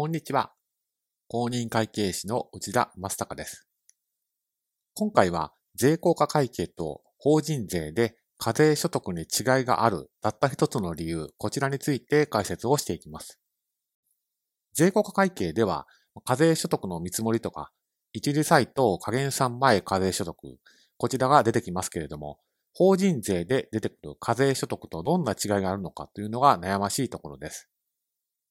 こんにちは。公認会計士の内田正孝です。今回は税効果会計と法人税で課税所得に違いがあるたった一つの理由、こちらについて解説をしていきます。税効果会計では課税所得の見積もりとか、一時債と加減算前課税所得、こちらが出てきますけれども、法人税で出てくる課税所得とどんな違いがあるのかというのが悩ましいところです。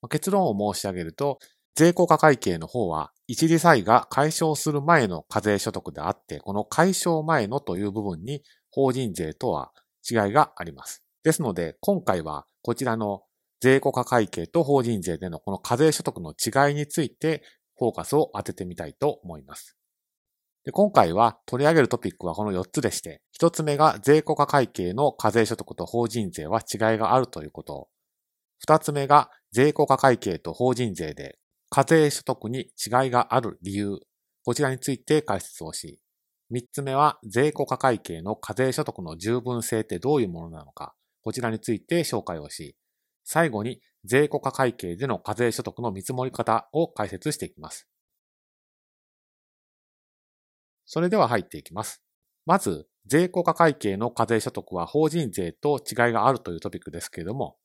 結論を申し上げると、税効果会計の方は、一時債が解消する前の課税所得であって、この解消前のという部分に法人税とは違いがあります。ですので、今回はこちらの税効果会計と法人税でのこの課税所得の違いについてフォーカスを当ててみたいと思います。で今回は取り上げるトピックはこの4つでして、1つ目が税効果会計の課税所得と法人税は違いがあるということ。2つ目が税効果会計と法人税で課税所得に違いがある理由、こちらについて解説をし、3つ目は税効果会計の課税所得の十分性ってどういうものなのか、こちらについて紹介をし、最後に税効果会計での課税所得の見積もり方を解説していきます。それでは入っていきます。まず、税効果会計の課税所得は法人税と違いがあるというトピックですけれども、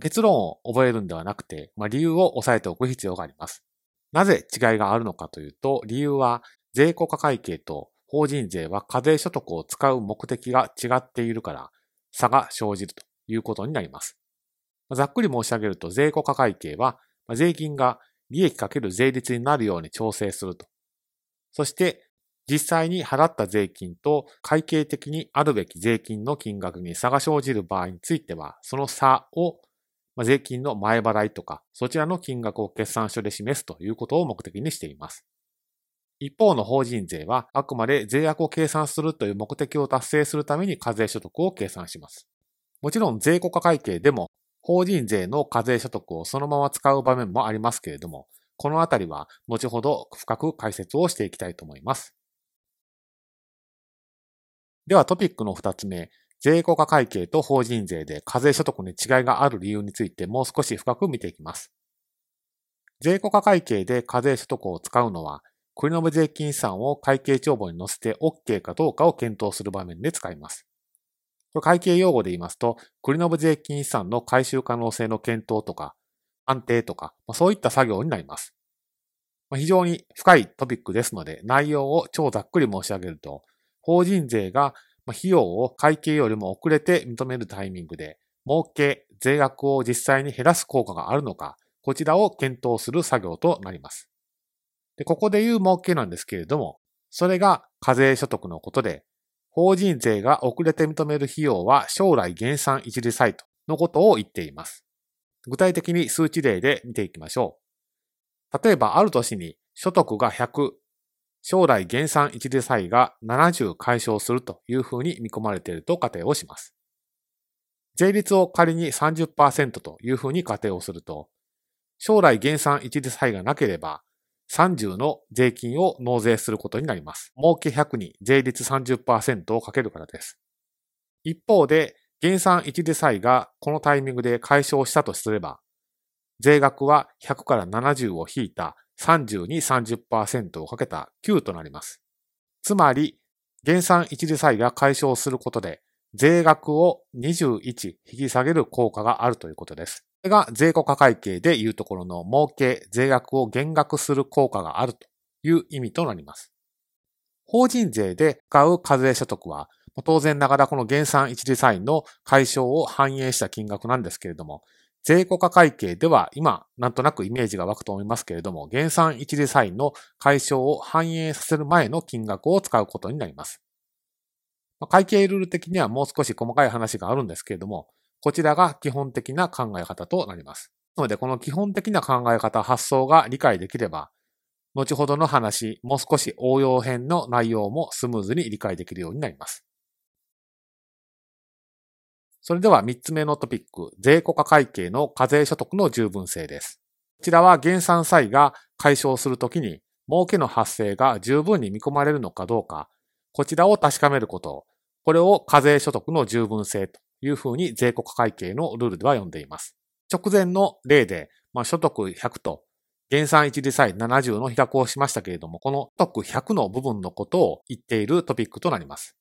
結論を覚えるんではなくて、まあ、理由を押さえておく必要があります。なぜ違いがあるのかというと、理由は税効果会計と法人税は課税所得を使う目的が違っているから差が生じるということになります。ざっくり申し上げると税効果会計は税金が利益かける税率になるように調整すると。そして実際に払った税金と会計的にあるべき税金の金額に差が生じる場合については、その差をま、税金の前払いとか、そちらの金額を決算書で示すということを目的にしています。一方の法人税は、あくまで税額を計算するという目的を達成するために課税所得を計算します。もちろん税国家会計でも、法人税の課税所得をそのまま使う場面もありますけれども、このあたりは後ほど深く解説をしていきたいと思います。ではトピックの二つ目、税効果会計と法人税で課税所得に違いがある理由についてもう少し深く見ていきます。税効果会計で課税所得を使うのは、国の税金資産を会計帳簿に載せて OK かどうかを検討する場面で使います。これ会計用語で言いますと、国の税金資産の回収可能性の検討とか、安定とか、そういった作業になります。非常に深いトピックですので、内容を超ざっくり申し上げると、法人税が費用を会計よりも遅れて認めるタイミングで、儲け、税額を実際に減らす効果があるのか、こちらを検討する作業となります。でここで言う儲けなんですけれども、それが課税所得のことで、法人税が遅れて認める費用は将来減産一時サイトのことを言っています。具体的に数値例で見ていきましょう。例えばある年に所得が100、将来減産一時差異が70解消するというふうに見込まれていると仮定をします。税率を仮に30%というふうに仮定をすると、将来減産一時差異がなければ30の税金を納税することになります。儲け100に税率30%をかけるからです。一方で、減産一時差異がこのタイミングで解消したとすれば、税額は100から70を引いた30に30%をかけた9となります。つまり、減産一時債が解消することで、税額を21引き下げる効果があるということです。これが税国家会計でいうところの儲け、税額を減額する効果があるという意味となります。法人税で使う課税所得は、当然ながらこの減産一時債の解消を反映した金額なんですけれども、税効果会計では今、なんとなくイメージが湧くと思いますけれども、減産一時債の解消を反映させる前の金額を使うことになります。会計ルール的にはもう少し細かい話があるんですけれども、こちらが基本的な考え方となります。なので、この基本的な考え方、発想が理解できれば、後ほどの話、もう少し応用編の内容もスムーズに理解できるようになります。それでは3つ目のトピック、税効果会計の課税所得の十分性です。こちらは減産債が解消するときに、儲けの発生が十分に見込まれるのかどうか、こちらを確かめること、これを課税所得の十分性というふうに税国家会計のルールでは呼んでいます。直前の例で、まあ、所得100と減算一時債70の比較をしましたけれども、この特100の部分のことを言っているトピックとなります。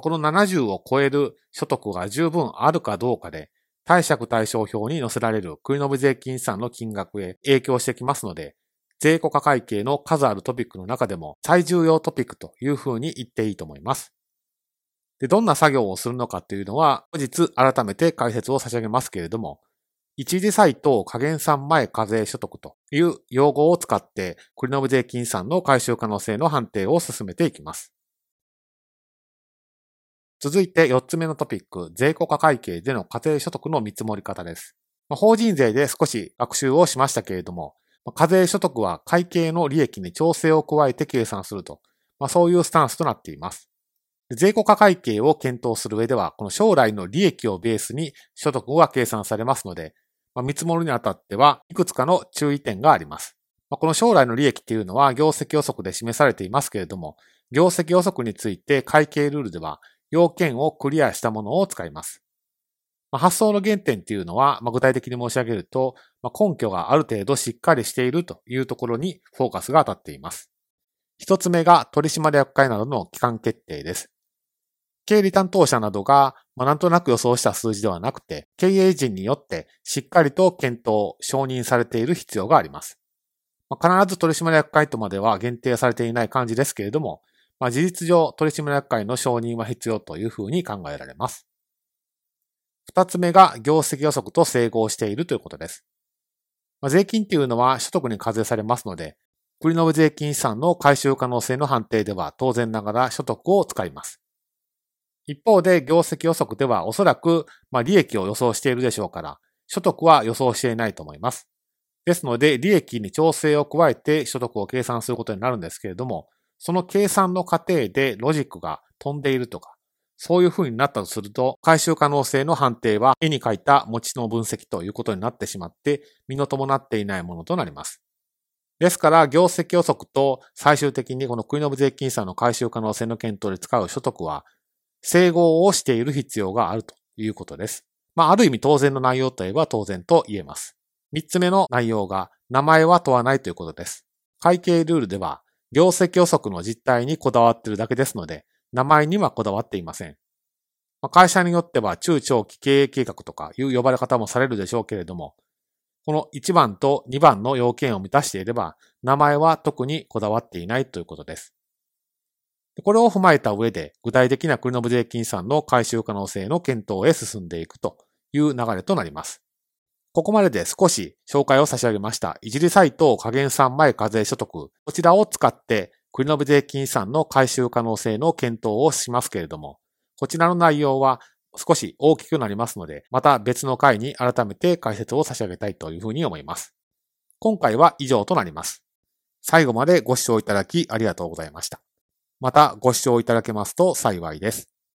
この70を超える所得が十分あるかどうかで、貸借対照表に載せられる国の部税金資産の金額へ影響してきますので、税庫化会計の数あるトピックの中でも最重要トピックというふうに言っていいと思います。で、どんな作業をするのかというのは、後日改めて解説を差し上げますけれども、一時サイト加減算前課税所得という用語を使って、国の部税金資産の回収可能性の判定を進めていきます。続いて4つ目のトピック、税庫化会計での課税所得の見積もり方です。法人税で少し学習をしましたけれども、課税所得は会計の利益に調整を加えて計算すると、まあ、そういうスタンスとなっています。税庫化会計を検討する上では、この将来の利益をベースに所得が計算されますので、まあ、見積もるにあたってはいくつかの注意点があります。まあ、この将来の利益っていうのは業績予測で示されていますけれども、業績予測について会計ルールでは要件をクリアしたものを使います。まあ、発想の原点っていうのは、まあ、具体的に申し上げると、まあ、根拠がある程度しっかりしているというところにフォーカスが当たっています。一つ目が取締役会などの期間決定です。経理担当者などが、まあ、なんとなく予想した数字ではなくて、経営陣によってしっかりと検討、承認されている必要があります。まあ、必ず取締役会とまでは限定されていない感じですけれども、まあ、事実上取締役会の承認は必要というふうに考えられます。二つ目が業績予測と整合しているということです。まあ、税金っていうのは所得に課税されますので、国の税金資産の回収可能性の判定では当然ながら所得を使います。一方で業績予測ではおそらく、まあ、利益を予想しているでしょうから、所得は予想していないと思います。ですので、利益に調整を加えて所得を計算することになるんですけれども、その計算の過程でロジックが飛んでいるとか、そういう風になったとすると、回収可能性の判定は絵に描いた持ちの分析ということになってしまって、身の伴っていないものとなります。ですから、業績予測と最終的にこの国の税金差の回収可能性の検討で使う所得は、整合をしている必要があるということです。まあ、ある意味当然の内容といえば当然と言えます。三つ目の内容が、名前は問わないということです。会計ルールでは、業績予測の実態にこだわっているだけですので、名前にはこだわっていません。まあ、会社によっては中長期経営計画とかいう呼ばれ方もされるでしょうけれども、この1番と2番の要件を満たしていれば、名前は特にこだわっていないということです。これを踏まえた上で、具体的な国の税金資産の回収可能性の検討へ進んでいくという流れとなります。ここまでで少し紹介を差し上げました、いじりサイト加減算前課税所得、こちらを使って国の税金資産の回収可能性の検討をしますけれども、こちらの内容は少し大きくなりますので、また別の回に改めて解説を差し上げたいというふうに思います。今回は以上となります。最後までご視聴いただきありがとうございました。またご視聴いただけますと幸いです。